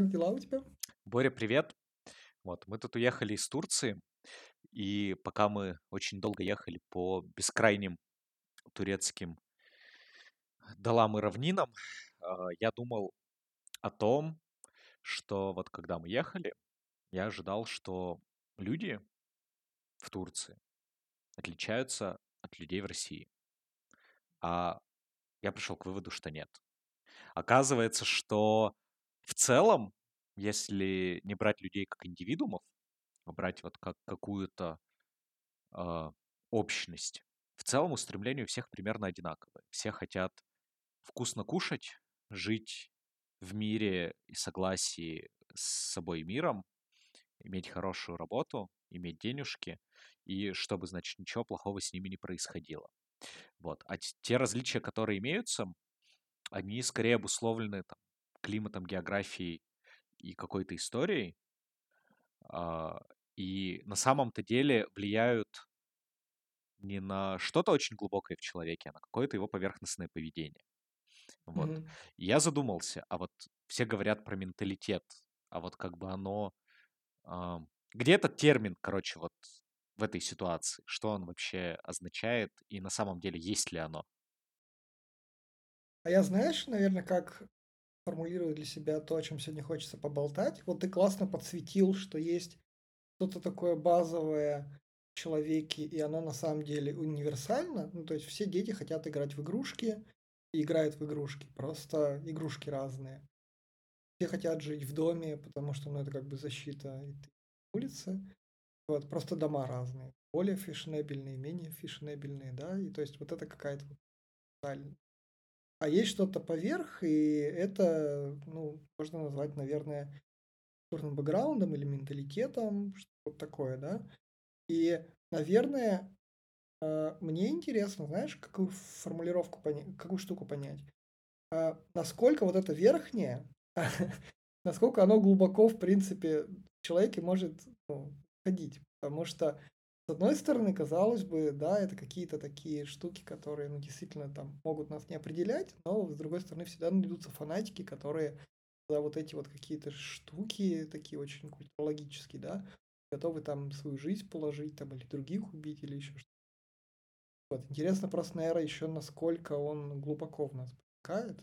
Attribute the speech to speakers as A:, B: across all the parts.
A: Как дела у тебя?
B: Боря, привет. Вот, мы тут уехали из Турции, и пока мы очень долго ехали по бескрайним турецким долам и равнинам, а, я думал о том, что вот когда мы ехали, я ожидал, что люди в Турции отличаются от людей в России. А я пришел к выводу, что нет. Оказывается, что в целом, если не брать людей как индивидуумов, а брать вот как какую-то э, общность, в целом устремления у всех примерно одинаковые. Все хотят вкусно кушать, жить в мире и согласии с собой и миром, иметь хорошую работу, иметь денежки, и чтобы, значит, ничего плохого с ними не происходило. Вот. А те различия, которые имеются, они скорее обусловлены там, климатом, географией и какой-то историей. А, и на самом-то деле влияют не на что-то очень глубокое в человеке, а на какое-то его поверхностное поведение. Вот. И я задумался, а вот все говорят про менталитет, а вот как бы оно... а, где этот термин, короче, вот в этой ситуации? Что он вообще означает и на самом деле есть ли оно?
A: А я знаешь, наверное, как формулирую для себя то, о чем сегодня хочется поболтать. Вот ты классно подсветил, что есть что-то такое базовое в человеке, и оно на самом деле универсально. Ну, то есть все дети хотят играть в игрушки и играют в игрушки. Просто игрушки разные. Все хотят жить в доме, потому что, ну, это как бы защита и ты на улице. Вот, просто дома разные. Более фешенебельные, менее фешенебельные, да, и то есть вот это какая-то. А есть что-то поверх, и это, ну, можно назвать, наверное, культурным бэкграундом или менталитетом, что-то такое, да. И, наверное, э, мне интересно, знаешь, какую формулировку понять, какую штуку понять. А, Насколько вот это верхнее, насколько оно глубоко, в принципе, в человеке может ну, ходить. Потому что с одной стороны, казалось бы, да, это какие-то такие штуки, которые, ну, действительно там могут нас не определять, но с другой стороны всегда найдутся фанатики, которые за вот эти вот какие-то штуки, такие очень культурологические, да, готовы там свою жизнь положить, там, или других убить, или еще что-то. Вот, интересно просто, наверное, еще насколько он глубоко в нас проникает,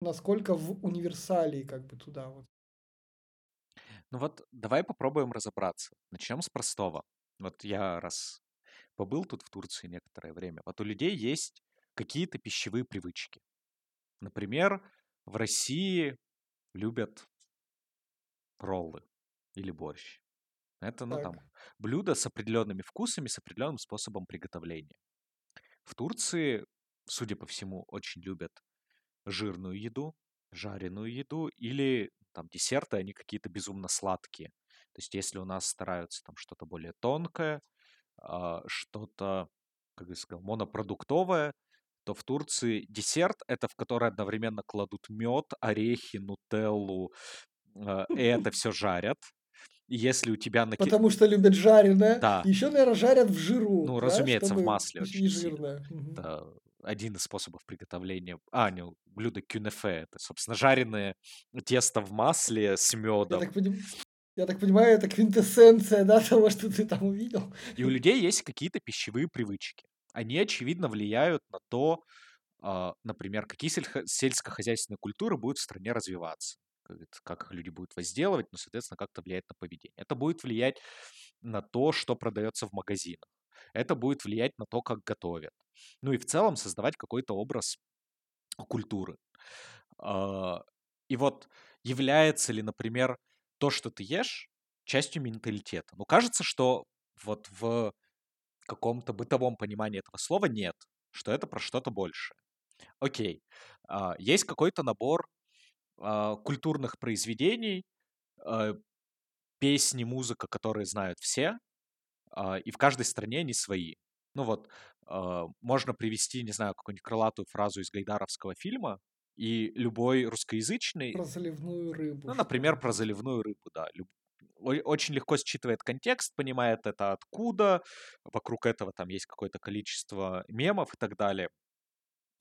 A: насколько в универсалии как бы туда вот.
B: Ну вот давай попробуем разобраться. Начнем с простого. Вот я раз побыл тут в Турции некоторое время. Вот у людей есть какие-то пищевые привычки. Например, в России любят роллы или борщ. Это, ну, там,
A: Так,
B: блюдо с определенными вкусами, с определенным способом приготовления. В Турции, судя по всему, очень любят жирную еду, жареную еду или там десерты, они какие-то безумно сладкие. То есть если у нас стараются там что-то более тонкое, а, что-то, как я сказал, монопродуктовое, то в Турции десерт это в который одновременно кладут мед, орехи, нутеллу, а, и это все жарят. Если у тебя на...
A: Потому что любят жареное.
B: Да,
A: Еще, наверное, жарят в жиру,
B: ну,
A: да,
B: разумеется, в масле очень сильно.
A: жирное. Мгм.
B: Это один из способов приготовления. А, не, блюдо кюнефе. Это, собственно, жареное тесто в масле с
A: Я
B: медом.
A: так поним- я так понимаю, это квинтэссенция, да, того, что ты там увидел.
B: И у людей есть какие-то пищевые привычки. Они, очевидно, влияют на то, а, например, какие сельскохозяйственные культуры будут в стране развиваться. Как это- Как их люди будут возделывать, ну, соответственно, как-то влияет на поведение. Это будет влиять на то, что продается в магазинах. Это будет влиять на то, как готовят. Ну и в целом создавать какой-то образ культуры. А, И вот является ли, например, то, что ты ешь, частью менталитета? Ну, кажется, что вот в каком-то бытовом понимании этого слова нет, что это про что-то большее. Окей, а, есть какой-то набор а, культурных произведений, песни, музыка, которые знают все, и в каждой стране они свои. Ну вот, можно привести, не знаю, какую-нибудь крылатую фразу из гайдаровского фильма, и любой русскоязычный,
A: Про заливную рыбу,
B: ну, например, про заливную рыбу, да, люб- очень легко считывает контекст, понимает это откуда, вокруг этого там есть какое-то количество мемов и так далее.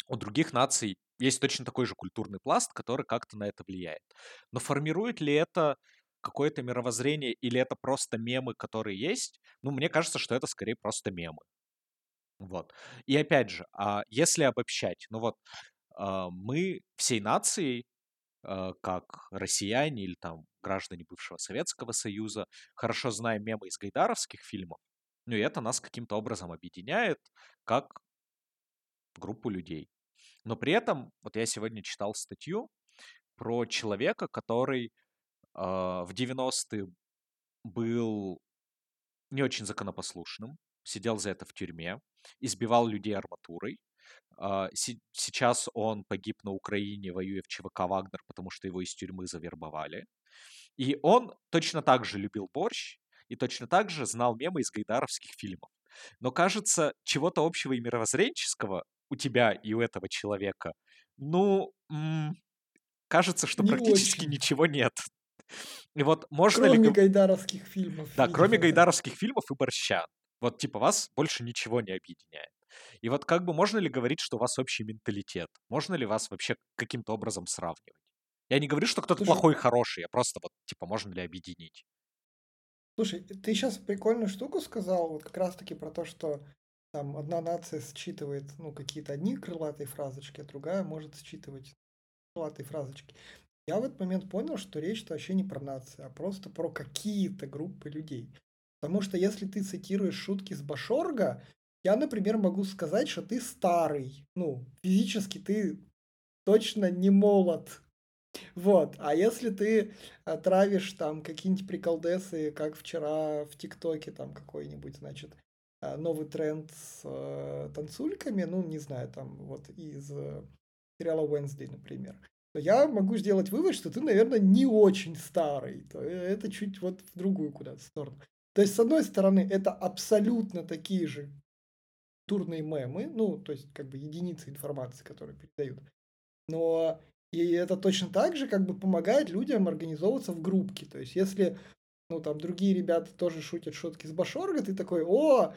B: У других наций есть точно такой же культурный пласт, который как-то на это влияет. Но формирует ли это какое-то мировоззрение или это просто мемы, которые есть? Ну, мне кажется, что это скорее просто мемы. Вот. И опять же, а если обобщать, ну вот, а, мы всей нацией, а, как россияне или там граждане бывшего Советского Союза, хорошо знаем мемы из гайдаровских фильмов, ну и это нас каким-то образом объединяет как группу людей. Но при этом, вот я сегодня читал статью про человека, который э, в 90-е был не очень законопослушным, сидел за это в тюрьме, избивал людей арматурой. Си- сейчас он погиб на Украине, воюя в ЧВК «Вагнер», потому что его из тюрьмы завербовали. И он точно так же любил борщ и точно так же знал мемы из гайдаровских фильмов. Но кажется, чего-то общего и мировоззренческого у тебя и у этого человека, ну, м- кажется, что
A: Не
B: практически
A: очень.
B: ничего нет. И вот можно
A: Кроме
B: ли...
A: гайдаровских фильмов.
B: Да, кроме
A: да.
B: гайдаровских фильмов и борща. Вот типа вас больше ничего не объединяет. И вот как бы можно ли говорить, что у вас общий менталитет? Можно ли вас вообще каким-то образом сравнивать? Я не говорю, что кто-то плохой и хороший, я просто вот, типа, можно ли объединить?
A: Слушай, ты сейчас прикольную штуку сказал, вот как раз-таки про то, что там одна нация считывает, ну, какие-то одни крылатые фразочки, а другая может считывать крылатые фразочки. Я в этот момент понял, что речь-то вообще не про нации, а просто про какие-то группы людей. Потому что если ты цитируешь шутки с Башорга, я, например, могу сказать, что ты старый. Ну, физически ты точно не молод. Вот. А если ты а, травишь там какие-нибудь приколдесы, как вчера в ТикТоке там какой-нибудь, значит, а, новый тренд с э, танцульками, ну, не знаю, там вот из э, сериала Wednesday, например, то я могу сделать вывод, что ты, наверное, не очень старый. То э, это чуть вот в другую куда-то сторону. То есть, с одной стороны, это абсолютно такие же культурные мемы, ну, то есть, как бы единицы информации, которые передают. Но и это точно так же как бы помогает людям организовываться в группке. То есть, если ну, там другие ребята тоже шутят шутки с Башорга, ты такой, о,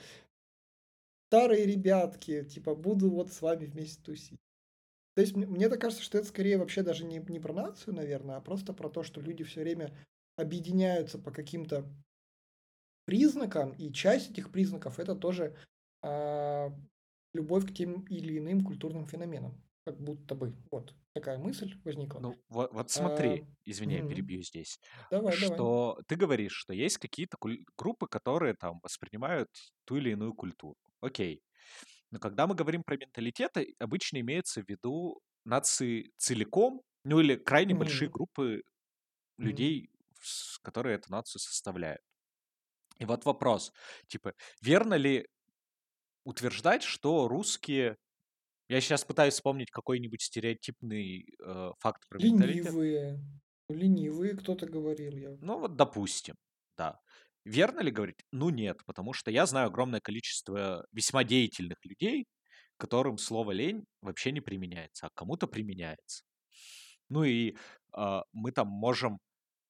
A: старые ребятки, типа, буду вот с вами вместе тусить. То есть, мне так кажется, что это скорее вообще даже не, не про нацию, наверное, а просто про то, что люди все время объединяются по каким-то признакам, и часть этих признаков это тоже а, любовь к тем или иным культурным феноменам. Как будто бы. Вот такая мысль возникла.
B: Ну, вот, вот
A: А,
B: смотри, извини, я
A: мгм.
B: перебью здесь,
A: Давай, давай.
B: что ты говоришь, что есть какие-то куль- группы, которые там воспринимают ту или иную культуру. Окей. Но когда мы говорим про менталитет, э, обычно имеется в виду нации целиком, ну или крайне большие
A: Мгм.
B: группы людей, с- которые эту нацию составляют. И вот вопрос, типа, верно ли утверждать, что русские... Я сейчас пытаюсь вспомнить какой-нибудь стереотипный э, факт про менталитет.
A: Ленивые. Ленивые, кто-то говорил. Я...
B: Ну вот, допустим, да. Верно ли говорить? Ну нет, потому что я знаю огромное количество весьма деятельных людей, которым слово лень вообще не применяется, а кому-то применяется. Ну и а, мы там можем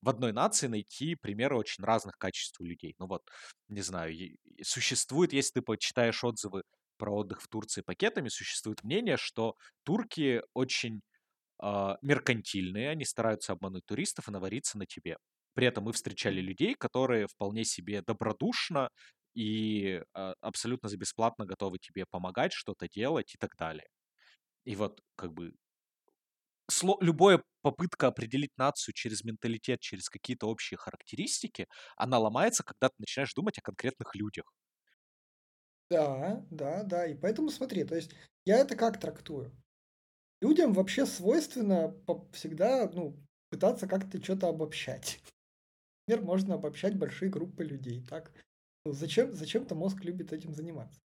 B: в одной нации найти примеры очень разных качеств у людей. Ну вот, не знаю, существует, если ты почитаешь отзывы про отдых в Турции пакетами, существует мнение, что турки очень а, меркантильные, они стараются обмануть туристов и навариться на тебе. При этом мы встречали людей, которые вполне себе добродушно и а, абсолютно за бесплатно готовы тебе помогать, что-то делать и так далее. И вот как бы сло- любая попытка определить нацию через менталитет, через какие-то общие характеристики, она ломается, когда ты начинаешь думать о конкретных людях.
A: Да, да, да. И поэтому смотри, то есть я это как трактую? Людям вообще свойственно всегда, ну, пытаться как-то что-то обобщать. Например, можно обобщать большие группы людей, так? Ну, зачем, зачем-то мозг любит этим заниматься.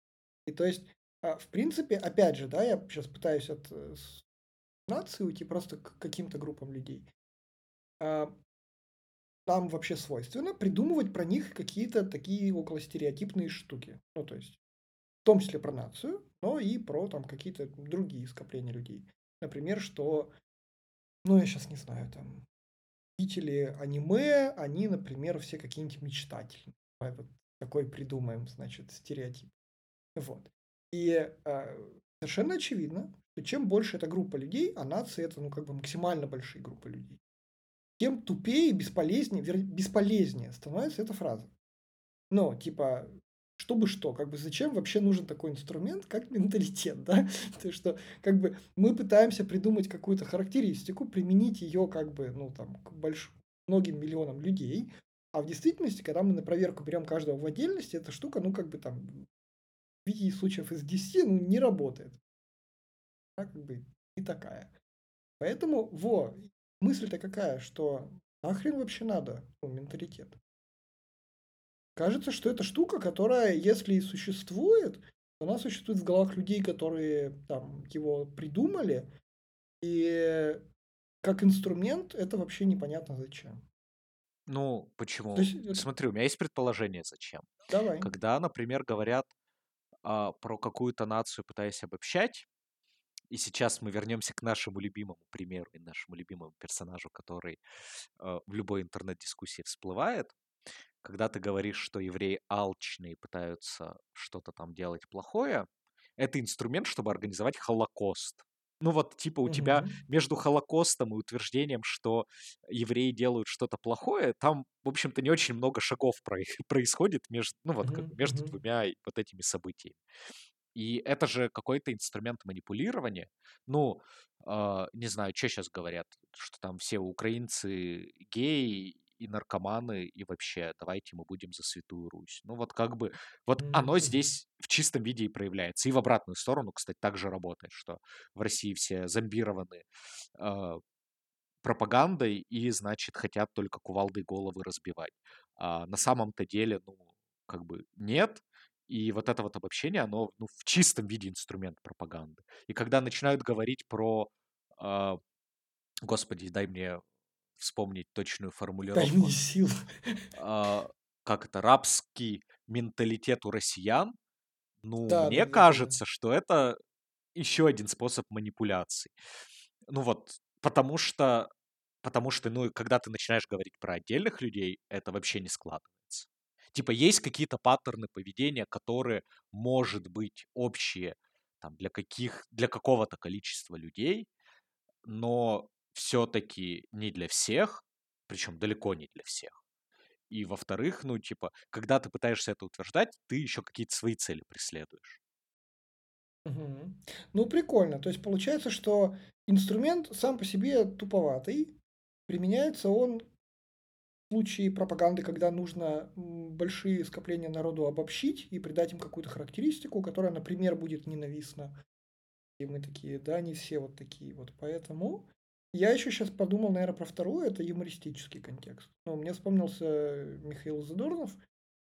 A: И то есть, а, в принципе, опять же, да, я сейчас пытаюсь от э, нации уйти просто к каким-то группам людей. А, Нам вообще свойственно придумывать про них какие-то такие околостереотипные штуки. Ну, то есть, в том числе про нацию, но и про там какие-то другие скопления людей. Например, что, ну, я сейчас не знаю, там, любители аниме, они, например, все какие-нибудь. Давай вот такой придумаем, значит, стереотип. Вот. И э, совершенно очевидно, чем больше эта группа людей, а нации это, ну, как бы максимально большие группы людей, тем тупее бесполезнее, вернее, бесполезнее становится эта фраза. Но, типа, чтобы что, как бы зачем вообще нужен такой инструмент, как менталитет, да? То есть, что как бы мы пытаемся придумать какую-то характеристику, применить ее как бы, ну, там, к больш... многим миллионам людей, а в действительности, когда мы на проверку берем каждого в отдельности, эта штука, ну, как бы там, в виде случаев из 10, ну, не работает. Да, как бы и такая. Поэтому, во, мысль-то какая, что нахрен вообще надо ну, менталитет? Кажется, что это штука, которая, если и существует, то она существует в головах людей, которые там его придумали, и как инструмент это вообще непонятно зачем.
B: Ну, почему? есть, Смотри, у меня есть предположение, зачем.
A: Давай.
B: Когда, например, говорят а, про какую-то нацию, пытаясь обобщать, и сейчас мы вернемся к нашему любимому примеру и нашему любимому персонажу, который э, в любой интернет-дискуссии всплывает, когда ты говоришь, что евреи алчные пытаются что-то там делать плохое, это инструмент, чтобы организовать Холокост. Ну вот, типа, у угу. тебя между Холокостом и утверждением, что евреи делают что-то плохое, там, в общем-то, не очень много шагов про- происходит между, ну вот, угу. между угу. двумя вот этими событиями. И это же какой-то инструмент манипулирования. Ну, э, не знаю, что сейчас говорят, что там все украинцы геи и наркоманы, и вообще давайте мы будем за Святую Русь. Ну вот как бы, вот оно здесь в чистом виде и проявляется. И в обратную сторону, кстати, также работает, что в России все зомбированы э, пропагандой и, значит, хотят только кувалды головы разбивать. А на самом-то деле, ну, как бы нет, и вот это вот обобщение, оно ну, в чистом виде инструмент пропаганды. И когда начинают говорить про... Э, господи, дай мне вспомнить точную формулировку.
A: Дай мне сил.
B: Э, как это? Рабский менталитет у россиян. Ну, да, мне да, кажется, да. что это еще один способ манипуляции. Ну вот, потому что, потому что, ну, когда ты начинаешь говорить про отдельных людей, это вообще не складывается. Типа есть какие-то паттерны поведения, которые, может быть, общие там, для, каких, для какого-то количества людей, но все-таки не для всех, причем далеко не для всех. И во-вторых, ну, типа, когда ты пытаешься это утверждать, ты еще какие-то свои цели преследуешь.
A: Угу. Ну, прикольно. То есть получается, что инструмент сам по себе туповатый, применяется он случае пропаганды, когда нужно большие скопления народу обобщить и придать им какую-то характеристику, которая, например, будет ненавистна. И мы такие, да, не все вот такие вот. Поэтому я еще сейчас подумал, наверное, про вторую, это юмористический контекст. Ну, мне вспомнился Михаил Задорнов,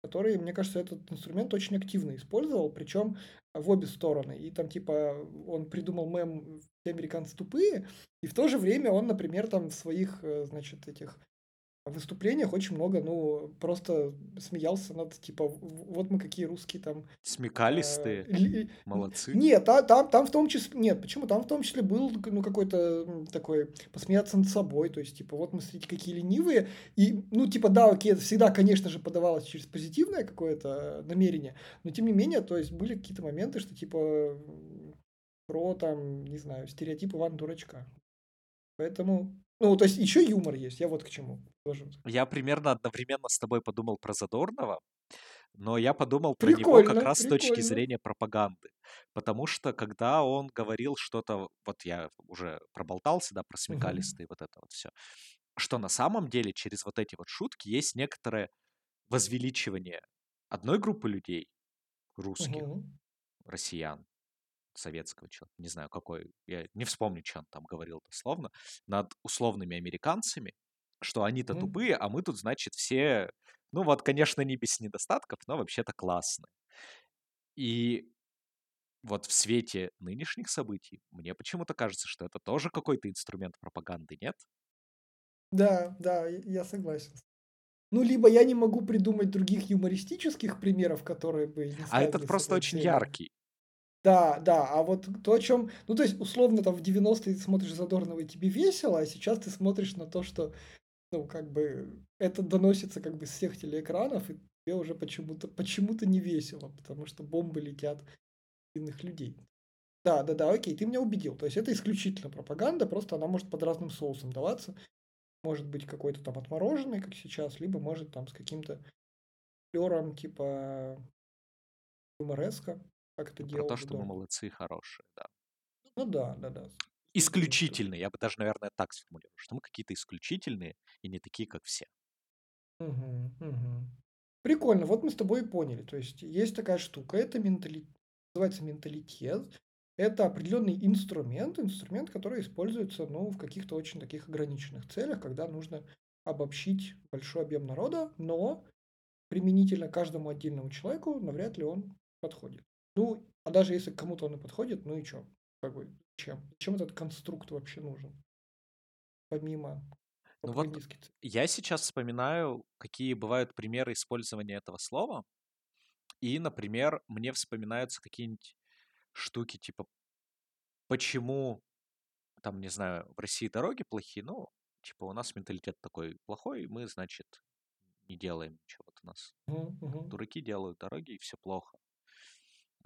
A: который, мне кажется, этот инструмент очень активно использовал, причем в обе стороны. И там, типа, он придумал мем «Все американцы тупые», и в то же время он, например, там в своих, э, значит, этих выступлениях очень много, ну, просто смеялся над, типа, вот мы какие русские там...
B: Смекалистые, э, молодцы.
A: Нет, та, там, там в том числе, нет, почему? Там в том числе был, ну, какой-то такой, посмеяться над собой, то есть, типа, вот мы, смотрите, какие ленивые, и, ну, типа, да, окей, это всегда, конечно же, подавалось через позитивное какое-то намерение, но, тем не менее, то есть, были какие-то моменты, что, типа, про, там, не знаю, стереотип Ивана Дурачка. Поэтому ну, то есть еще юмор есть, я вот к чему.
B: Я примерно одновременно с тобой подумал про Задорнова, но я подумал про него как раз прикольно. с точки зрения пропаганды. Потому что когда он говорил что-то, вот я уже проболтался, да, про смекалистые, угу. вот это вот все, что на самом деле через вот эти вот шутки есть некоторое возвеличивание одной группы людей, русских, угу. россиян, советского человека, не знаю какой, я не вспомню, что он там говорил дословно, над условными американцами, что они-то mm. тупые, а мы тут, значит, все, ну вот, конечно, не без недостатков, но вообще-то классные. И вот в свете нынешних событий мне почему-то кажется, что это тоже какой-то инструмент пропаганды, нет?
A: Да, да, я согласен. Ну, либо я не могу придумать других юмористических примеров, которые бы...
B: а этот просто очень яркий.
A: Да, да, а вот то, о чем... Ну, то есть, условно, там в 90-е ты смотришь Задорнова, и тебе весело, а сейчас ты смотришь на то, что, ну, как бы, это доносится как бы с всех телеэкранов, и тебе уже почему-то почему не весело, потому что бомбы летят иных людей. Да, да, да, окей, ты меня убедил. То есть это исключительно пропаганда, просто она может под разным соусом даваться. Может быть какой-то там отмороженный, как сейчас, либо может там с каким-то флером типа юмореска, как это
B: Ну, про
A: делал
B: то, что мы
A: Дудон.
B: молодцы и хорошие, да.
A: Ну да, да, да.
B: Исключительные, я бы даже, наверное, так сформулировал, что мы какие-то исключительные и не такие, как все.
A: Мгм, мгм. Прикольно, вот мы с тобой и поняли. То есть есть такая штука, это менталитет, называется менталитет. Это определенный инструмент, инструмент, который используется ну, в каких-то очень таких ограниченных целях, когда нужно обобщить большой объем народа, но применительно каждому отдельному человеку навряд ли он подходит. Ну, а даже если кому-то он и подходит, ну и что? Как бы, зачем? Зачем этот конструкт вообще нужен? Помимо
B: Ну вот я сейчас вспоминаю, какие бывают примеры использования этого слова. И, например, мне вспоминаются какие-нибудь штуки, типа, почему, там, не знаю, в России дороги плохие, ну, типа, у нас менталитет такой плохой, мы, значит, не делаем ничего. Вот у нас
A: мгм.
B: дураки делают дороги, и все плохо.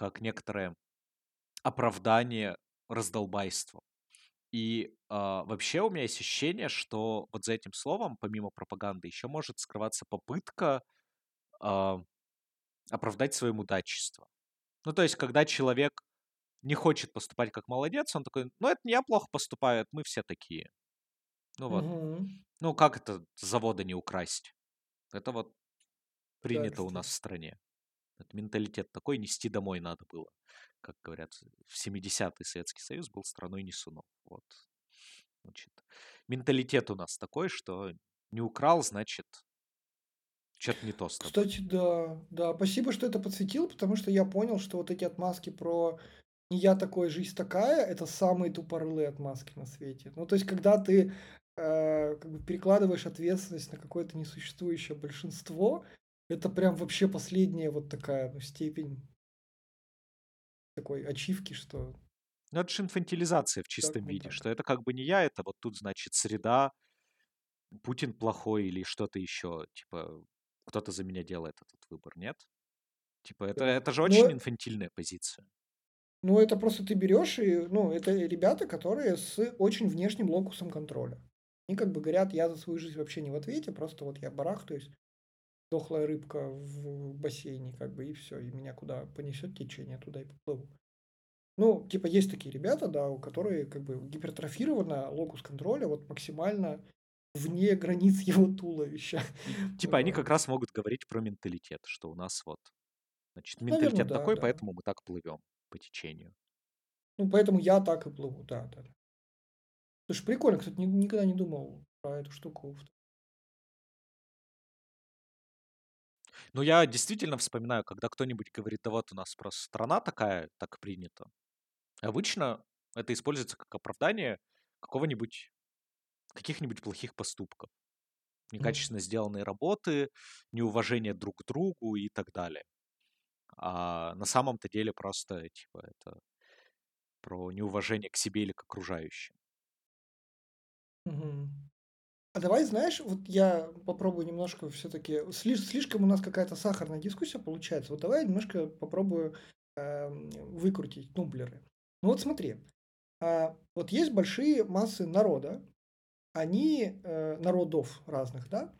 B: Как некоторое оправдание раздолбайства. И а, вообще у меня есть ощущение, что вот за этим словом, помимо пропаганды, еще может скрываться попытка а, оправдать свое мудачество. Ну, то есть, когда человек не хочет поступать как молодец, он такой, ну, это не я плохо поступаю, это мы все такие. Ну вот.
A: Мгм.
B: Ну, как это завода не украсть? Это вот принято у нас в стране. Это менталитет такой, нести домой надо было. Как говорят, в 70-й Советский Союз был страной несунов. Вот. Значит, менталитет у нас такой, что не украл, значит, что-то не то с тобой.
A: Кстати, да, да, спасибо, что это подсветил, потому что я понял, что вот эти отмазки про «не я такой, жизнь такая» — это самые тупорылые отмазки на свете. Ну, то есть, когда ты э, как бы перекладываешь ответственность на какое-то несуществующее большинство, это прям вообще последняя вот такая ну, степень такой ачивки, что
B: Ну, это же инфантилизация в
A: так
B: чистом
A: не
B: виде,
A: так.
B: что это как бы не я, это вот тут, значит, среда, Путин плохой или что-то еще, типа, кто-то за меня делает этот выбор, нет? Типа, это, это же
A: Но,
B: очень инфантильная позиция.
A: ну, это просто ты берешь и, ну, это ребята, которые с очень внешним локусом контроля. Они как бы говорят, я за свою жизнь вообще не в ответе, просто вот я барахтаюсь, дохлая рыбка в бассейне, как бы, и все, и меня куда понесет течение, туда и поплыву. Ну, типа, есть такие ребята, да, у которых как бы гипертрофировано локус контроля вот максимально вне границ его туловища.
B: Типа, они как раз могут говорить про менталитет, что у нас вот, значит,
A: Наверное,
B: менталитет
A: да,
B: такой,
A: да.
B: поэтому мы так плывем по течению.
A: Ну, поэтому я так и плыву, да, да. Слушай, прикольно, кстати, ни- никогда не думал про эту штуку.
B: Ну, я действительно вспоминаю, когда кто-нибудь говорит, да вот у нас просто страна такая, так принято. Обычно это используется как оправдание какого-нибудь, каких-нибудь плохих поступков. Некачественно сделанной работы, неуважение друг к другу и так далее. А на самом-то деле просто, типа, это про неуважение к себе или к окружающим.
A: Мгм. А давай, знаешь, вот я попробую немножко все-таки, слишком у нас какая-то сахарная дискуссия получается. Вот давай я немножко попробую эм, выкрутить тумблеры. Ну вот смотри, а, вот есть большие массы народа, они, э, народов разных, да,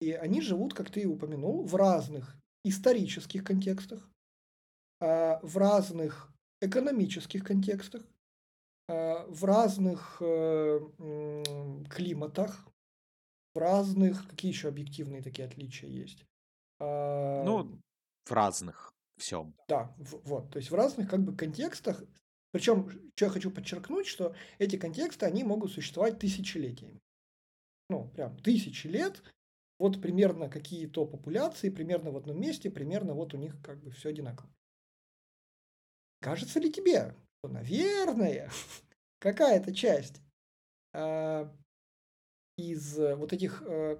A: и они живут, как ты упомянул, в разных исторических контекстах, а, в разных экономических контекстах, а, в разных э, климатах, разных, какие еще объективные такие отличия есть?
B: Ну, в разных всем.
A: да, в- вот, то есть в разных как бы контекстах. Причем, что я хочу подчеркнуть, что эти контексты, они могут существовать тысячелетиями. Ну, прям тысячи лет, вот примерно какие-то популяции, примерно в одном месте, примерно вот у них как бы все одинаково. Кажется ли тебе, что, наверное, какая-то часть а, из э, вот этих э,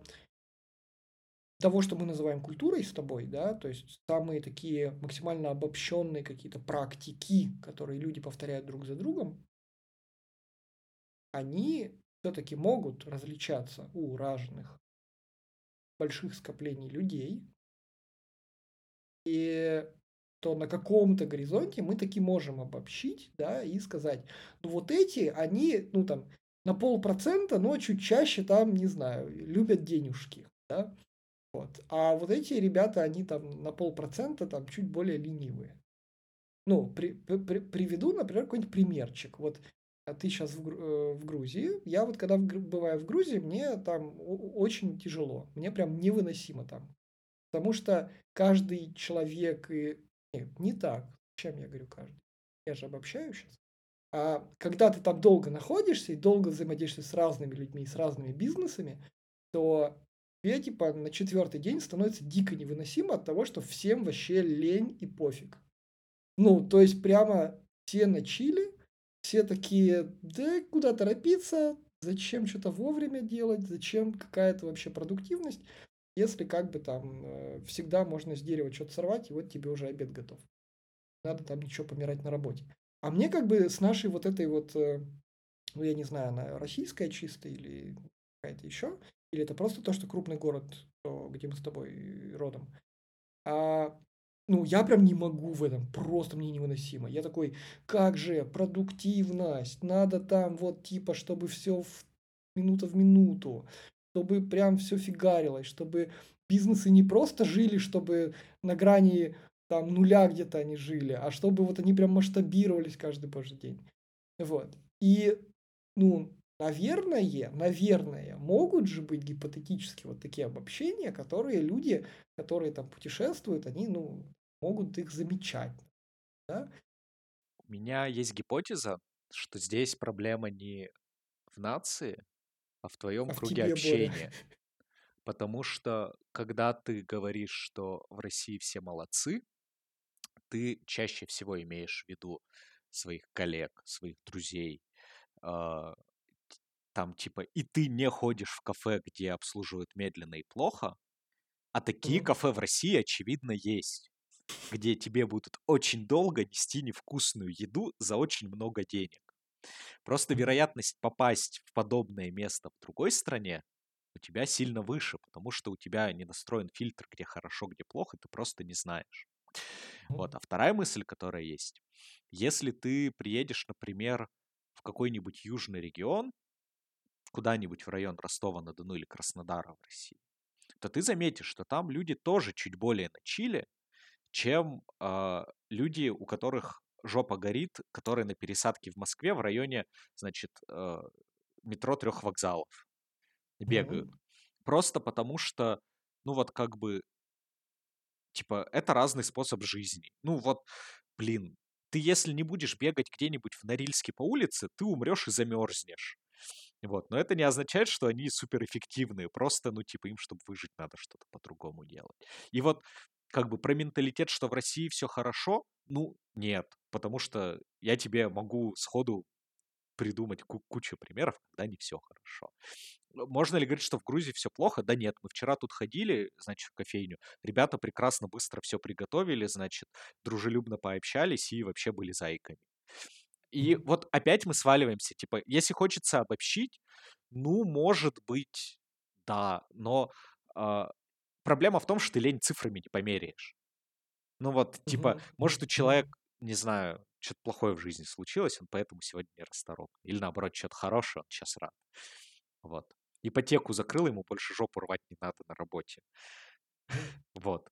A: того, что мы называем культурой с тобой, да, то есть самые такие максимально обобщенные какие-то практики, которые люди повторяют друг за другом, они все-таки могут различаться у разных больших скоплений людей. И что на каком-то горизонте мы таки можем обобщить, да, и сказать, ну вот эти, они, ну там, на полпроцента, но чуть чаще там, не знаю, любят денежки, да, вот. А вот эти ребята, они там на полпроцента там чуть более ленивые. Ну, при, при, приведу, например, какой-нибудь примерчик. Вот а ты сейчас в, э, в Грузии. Я вот когда в, бываю в Грузии, мне там очень тяжело. Мне прям невыносимо там. Потому что каждый человек и... Нет, не так. Чем я говорю каждый? Я же обобщаю сейчас. А когда ты там долго находишься и долго взаимодействуешь с разными людьми, с разными бизнесами, то тебе типа на четвертый день становится дико невыносимо от того, что всем вообще лень и пофиг. Ну, то есть прямо все на чили, все такие, да куда торопиться, зачем что-то вовремя делать, зачем какая-то вообще продуктивность, если как бы там э, всегда можно с дерева что-то сорвать, и вот тебе уже обед готов. Надо там ничего помирать на работе. А мне как бы с нашей вот этой вот, э, ну я не знаю, она российская чисто или какая-то еще, или это просто то, что крупный город, где мы с тобой родом. А ну, я прям не могу в этом, просто мне невыносимо. Я такой, как же, продуктивность, надо там вот типа, чтобы все в минута в минуту, чтобы прям все фигарилось, чтобы бизнесы не просто жили, чтобы на грани там нуля где-то они жили, а чтобы вот они прям масштабировались каждый божий день. Вот. И, ну, Наверное, наверное, могут же быть гипотетически вот такие обобщения, которые люди, которые там путешествуют, они, ну, могут их замечать. Да?
B: У меня есть гипотеза, что здесь проблема не в нации, а в твоем а круге в общения. Боря. Потому что, когда ты говоришь, что в России все молодцы, ты чаще всего имеешь в виду своих коллег, своих друзей, а, там типа и ты не ходишь в кафе, где обслуживают медленно и плохо, а такие mm кафе в России, очевидно, есть, где тебе будут очень долго нести невкусную еду за очень много денег. Просто вероятность попасть в подобное место в другой стране у тебя сильно выше, потому что у тебя не настроен фильтр, где хорошо, где плохо, ты просто не знаешь. Вот. А вторая мысль, которая есть, если ты приедешь, например, в какой-нибудь южный регион, куда-нибудь в район Ростова-на-Дону или Краснодара в России, то ты заметишь, что там люди тоже чуть более на чили, чем э, люди, у которых жопа горит, которые на пересадке в Москве в районе, значит, э, метро трех вокзалов бегают. Mm-hmm. Просто потому что, ну вот как бы, типа, это разный способ жизни. Ну вот, блин, ты если не будешь бегать где-нибудь в Норильске по улице, ты умрешь и замерзнешь. Вот. Но это не означает, что они суперэффективные. Просто, ну, типа, им, чтобы выжить, надо что-то по-другому делать. И вот как бы про менталитет, что в России все хорошо, ну, нет. Потому что я тебе могу сходу придумать кучу примеров, когда не все хорошо. Можно ли говорить, что в Грузии все плохо? Да нет, мы вчера тут ходили, значит, в кофейню. Ребята прекрасно быстро все приготовили, значит, дружелюбно пообщались и вообще были зайками. И вот опять мы сваливаемся, типа, если хочется обобщить, ну, может быть, да, но э, проблема в том, что ты лень цифрами не померяешь. Ну вот, типа, mm-hmm. может, у человека, не знаю, что-то плохое в жизни случилось, он поэтому сегодня не расторопный. Или наоборот, что-то хорошее, он сейчас рад. Вот. Ипотеку закрыл, ему больше жопу рвать не надо на работе. Вот.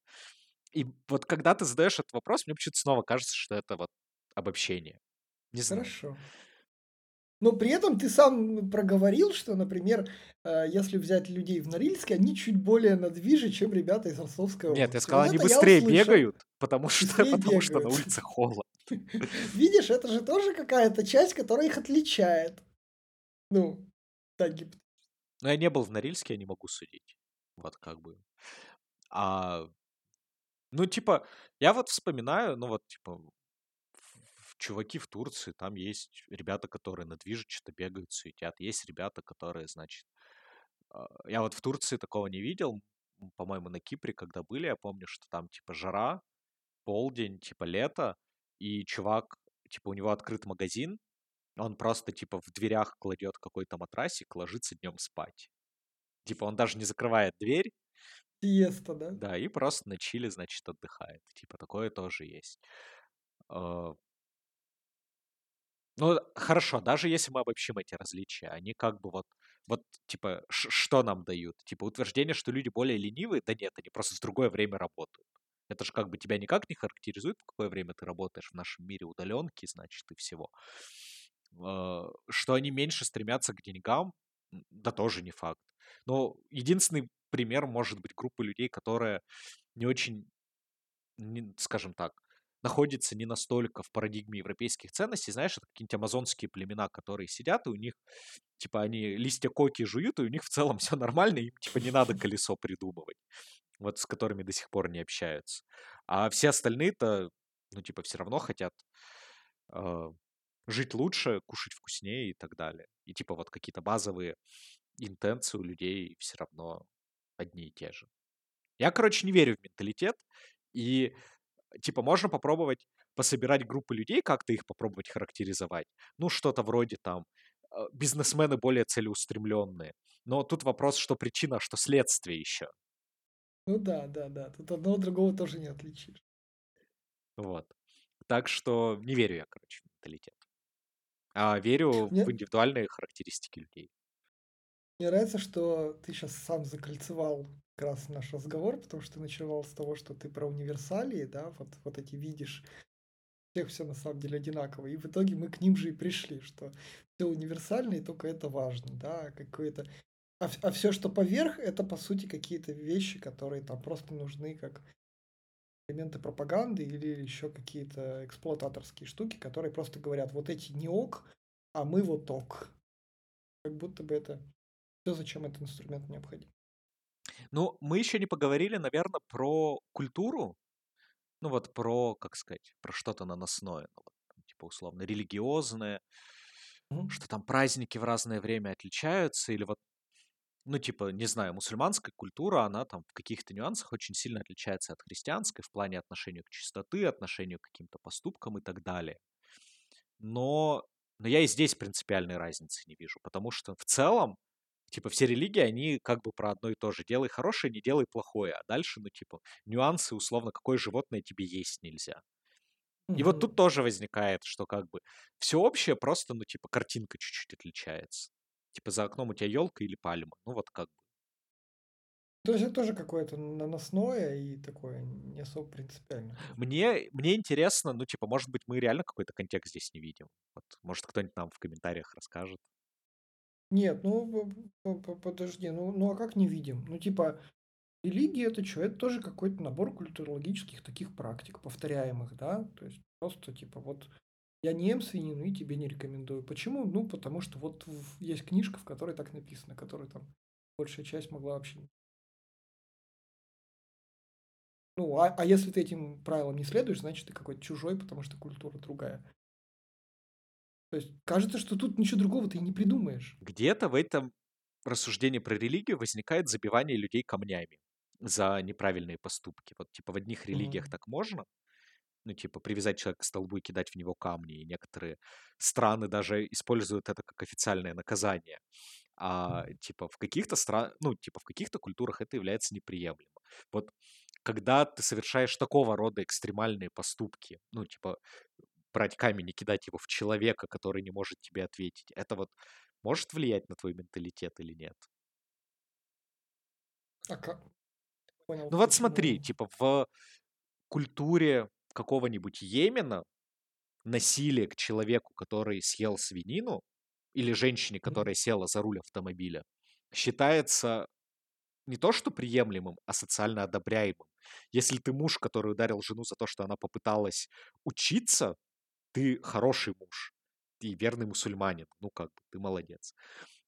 B: И вот когда ты задаешь этот вопрос, мне почему-то снова кажется, что это вот обобщение.
A: Не знаю. Хорошо. Но при этом ты сам проговорил, что, например, э, если взять людей в Норильске, они чуть более надвиже, чем ребята из Ростовской области.
B: Нет, я сказал, они быстрее бегают, потому что, быстрее потому бегают. что на улице холодно.
A: Видишь, это же тоже какая-то часть, которая их отличает. Ну, так
B: Ну, я не был в Норильске, я не могу судить. Вот как бы. А, ну, типа, я вот вспоминаю, ну, вот, типа, чуваки в Турции, там есть ребята, которые на движет что-то бегают, суетят. Есть ребята, которые, значит... А, я вот в Турции такого не видел. По-моему, на Кипре, когда были, я помню, что там, типа, жара, полдень, типа, лето, и чувак, типа, у него открыт магазин, он просто, типа, в дверях кладет какой-то матрасик, ложится днем спать. Типа, он даже не закрывает дверь,
A: Сиеста, да?
B: Да, и просто на чиле, значит, отдыхает. Типа такое тоже есть. А Ну, хорошо, даже если мы обобщим эти различия, они как бы вот, вот типа, что нам дают? Типа утверждение, что люди более ленивые? Да нет, они просто в другое время работают. Это же как бы тебя никак не характеризует, в какое время ты работаешь в нашем мире удаленки, значит, и всего. А, Что они меньше стремятся к деньгам, да тоже не факт. Но единственный пример может быть группа людей, которая не очень скажем так, находится не настолько в парадигме европейских ценностей, знаешь, это какие-нибудь амазонские племена, которые сидят, и у них, типа, они листья коки жуют, и у них в целом все нормально, им, типа, не надо колесо придумывать, вот с которыми до сих пор не общаются. А все остальные-то, ну, типа, все равно хотят э, жить лучше, кушать вкуснее и так далее. И, типа, вот какие-то базовые интенции у людей все равно одни и те же. Я, короче, не верю в менталитет, и типа, можно попробовать пособирать группы людей, как-то их попробовать характеризовать. Ну, что-то вроде там э, бизнесмены более целеустремленные. Но тут вопрос, что причина, а что следствие еще.
A: Ну да, да, да. Тут одного другого тоже не отличишь.
B: Вот. Так что не верю я, короче, в менталитет. А верю
A: Мне,
B: в индивидуальные характеристики людей.
A: мне нравится, что ты сейчас сам закольцевал как раз наш разговор, потому что ты начинал с того, что ты про универсалии, да, вот, вот эти видишь, всех все на самом деле одинаково. И в итоге мы к ним же и пришли, что все универсальные, только это важно, да, какое-то... А, а все, что поверх, это по сути какие-то вещи, которые там просто нужны как элементы пропаганды или еще какие-то эксплуататорские штуки, которые просто говорят, вот эти не ок, а мы вот ок. Как будто бы это все, зачем этот инструмент необходим.
B: Ну, мы еще не поговорили, наверное, про культуру. Ну вот про, как сказать, про что-то наносное. Ну, вот, там, типа условно религиозное,
A: Мгм.
B: что там праздники в разное время отличаются, или вот ну, типа, не знаю, мусульманская культура, она там в каких-то нюансах очень сильно отличается от христианской в плане отношения к чистоты, отношению к каким-то поступкам и так далее. Но, но я и здесь принципиальной разницы не вижу, потому что в целом, типа, все религии, они как бы про одно и то же. Делай хорошее, не делай плохое. А дальше, ну, типа, нюансы, условно, какое животное тебе есть нельзя. И вот тут тоже возникает, что как бы все общее, просто, ну, типа, картинка чуть-чуть отличается. Типа, за окном у тебя елка или пальма. Ну, вот как бы.
A: То есть это тоже какое-то наносное и такое не особо принципиальное.
B: Мне, мне интересно, ну, типа, может быть, мы реально какой-то контекст здесь не видим. Вот, может, кто-нибудь нам в комментариях расскажет.
A: Нет, ну подожди, ну, ну а как не видим? Ну типа религия это что? Это тоже какой-то набор культурологических таких практик, повторяемых, да? То есть просто типа вот я не ем свинину и тебе не рекомендую. Почему? Ну потому что вот есть книжка, в которой так написано, которую там большая часть могла вообще не Ну, а, а если ты этим правилам не следуешь, значит, ты какой-то чужой, потому что культура другая. То есть кажется, что тут ничего другого ты и не придумаешь.
B: Где-то в этом рассуждении про религию возникает забивание людей камнями за неправильные поступки. Вот, типа, в одних религиях
A: Мгм.
B: так можно, ну, типа, привязать человека к столбу и кидать в него камни, и некоторые страны даже используют это как официальное наказание. А, типа, в каких-то стран, ну, типа, в каких-то культурах это является неприемлемо. Вот когда ты совершаешь такого рода экстремальные поступки, ну, типа, брать камень и кидать его в человека, который не может тебе ответить, это вот может влиять на твой менталитет или нет?
A: А как? Понял,
B: Ну вот смотри, типа в культуре какого-нибудь Йемена насилие к человеку, который съел свинину, или женщине, которая села за руль автомобиля, считается не то что приемлемым, а социально одобряемым. Если ты муж, который ударил жену за то, что она попыталась учиться, ты хороший муж, ты верный мусульманин, ну как бы, ты молодец.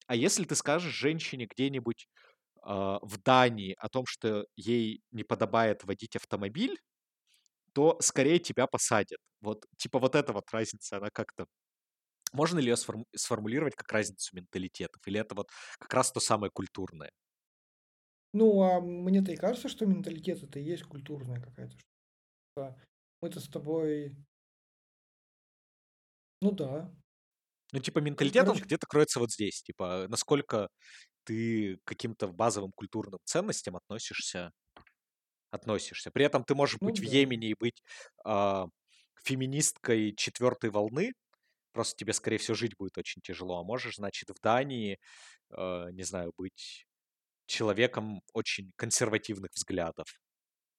B: А если ты скажешь женщине где-нибудь а, в Дании о том, что ей не подобает водить автомобиль, то скорее тебя посадят. Вот, типа вот эта вот разница, она как-то... Можно ли ее сформу- сформулировать как разницу менталитетов? Или это вот как раз то самое культурное?
A: Ну, а мне-то и кажется, что менталитет это и есть культурная какая-то штука. Мы-то с тобой... Ну да.
B: Ну, типа, менталитет, он
A: Короче,
B: где-то кроется вот здесь. Типа, насколько ты к каким-то базовым культурным ценностям относишься относишься. При этом ты можешь
A: Ну
B: быть в
A: да.
B: Йемене и быть а, феминисткой четвертой волны, просто тебе, скорее всего, жить будет очень тяжело. А можешь, значит, в Дании, э, не знаю, быть человеком очень консервативных взглядов.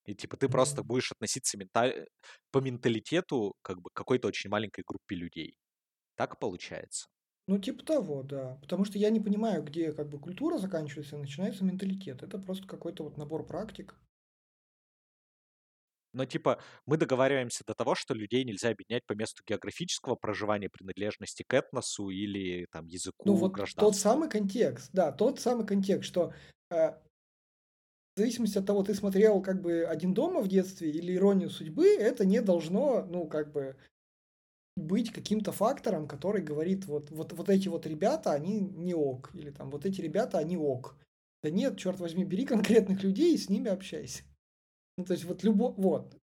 B: И типа ты просто будешь относиться менталь... по менталитету как бы к какой-то очень маленькой группе людей. Так получается.
A: Ну, типа того, да. Потому что я не понимаю, где как бы культура заканчивается и начинается менталитет. Это просто какой-то вот набор практик.
B: Но типа мы договариваемся до того, что людей нельзя объединять по месту географического проживания, принадлежности к этносу или там
A: Ну,
B: языку,
A: вот тот самый контекст, да, тот самый контекст, что э, в зависимости от того, ты смотрел как бы «Один дома» в детстве или «Иронию судьбы», это не должно, ну, как бы быть каким-то фактором, который говорит, вот, вот, вот эти вот ребята, они не ок, или там вот эти ребята, они ок. Да нет, черт возьми, бери конкретных людей и с ними общайся. Ну, то есть вот, любо, вот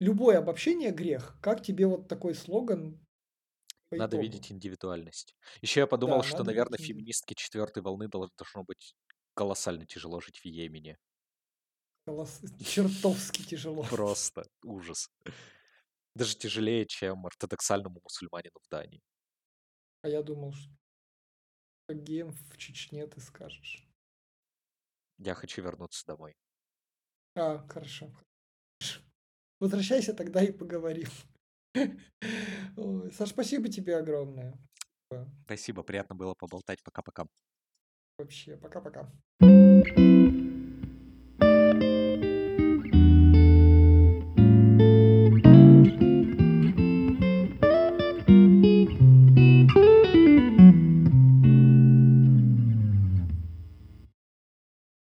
A: любое обобщение грех. Как тебе вот такой слоган
B: Надо
A: итогу?
B: видеть индивидуальность. Еще я подумал,
A: Да,
B: что, наверное,
A: видеть
B: феминистке четвертой волны дол- должно быть колоссально тяжело жить в Йемене.
A: Колосс- чертовски тяжело.
B: Просто ужас. Даже тяжелее, чем ортодоксальному мусульманину в Дании.
A: А я думал, что геем в Чечне ты скажешь.
B: Я хочу вернуться домой.
A: А, хорошо. Возвращайся тогда и поговорим. Саш, спасибо тебе огромное.
B: Спасибо, приятно было поболтать. Пока-пока.
A: Вообще, пока-пока.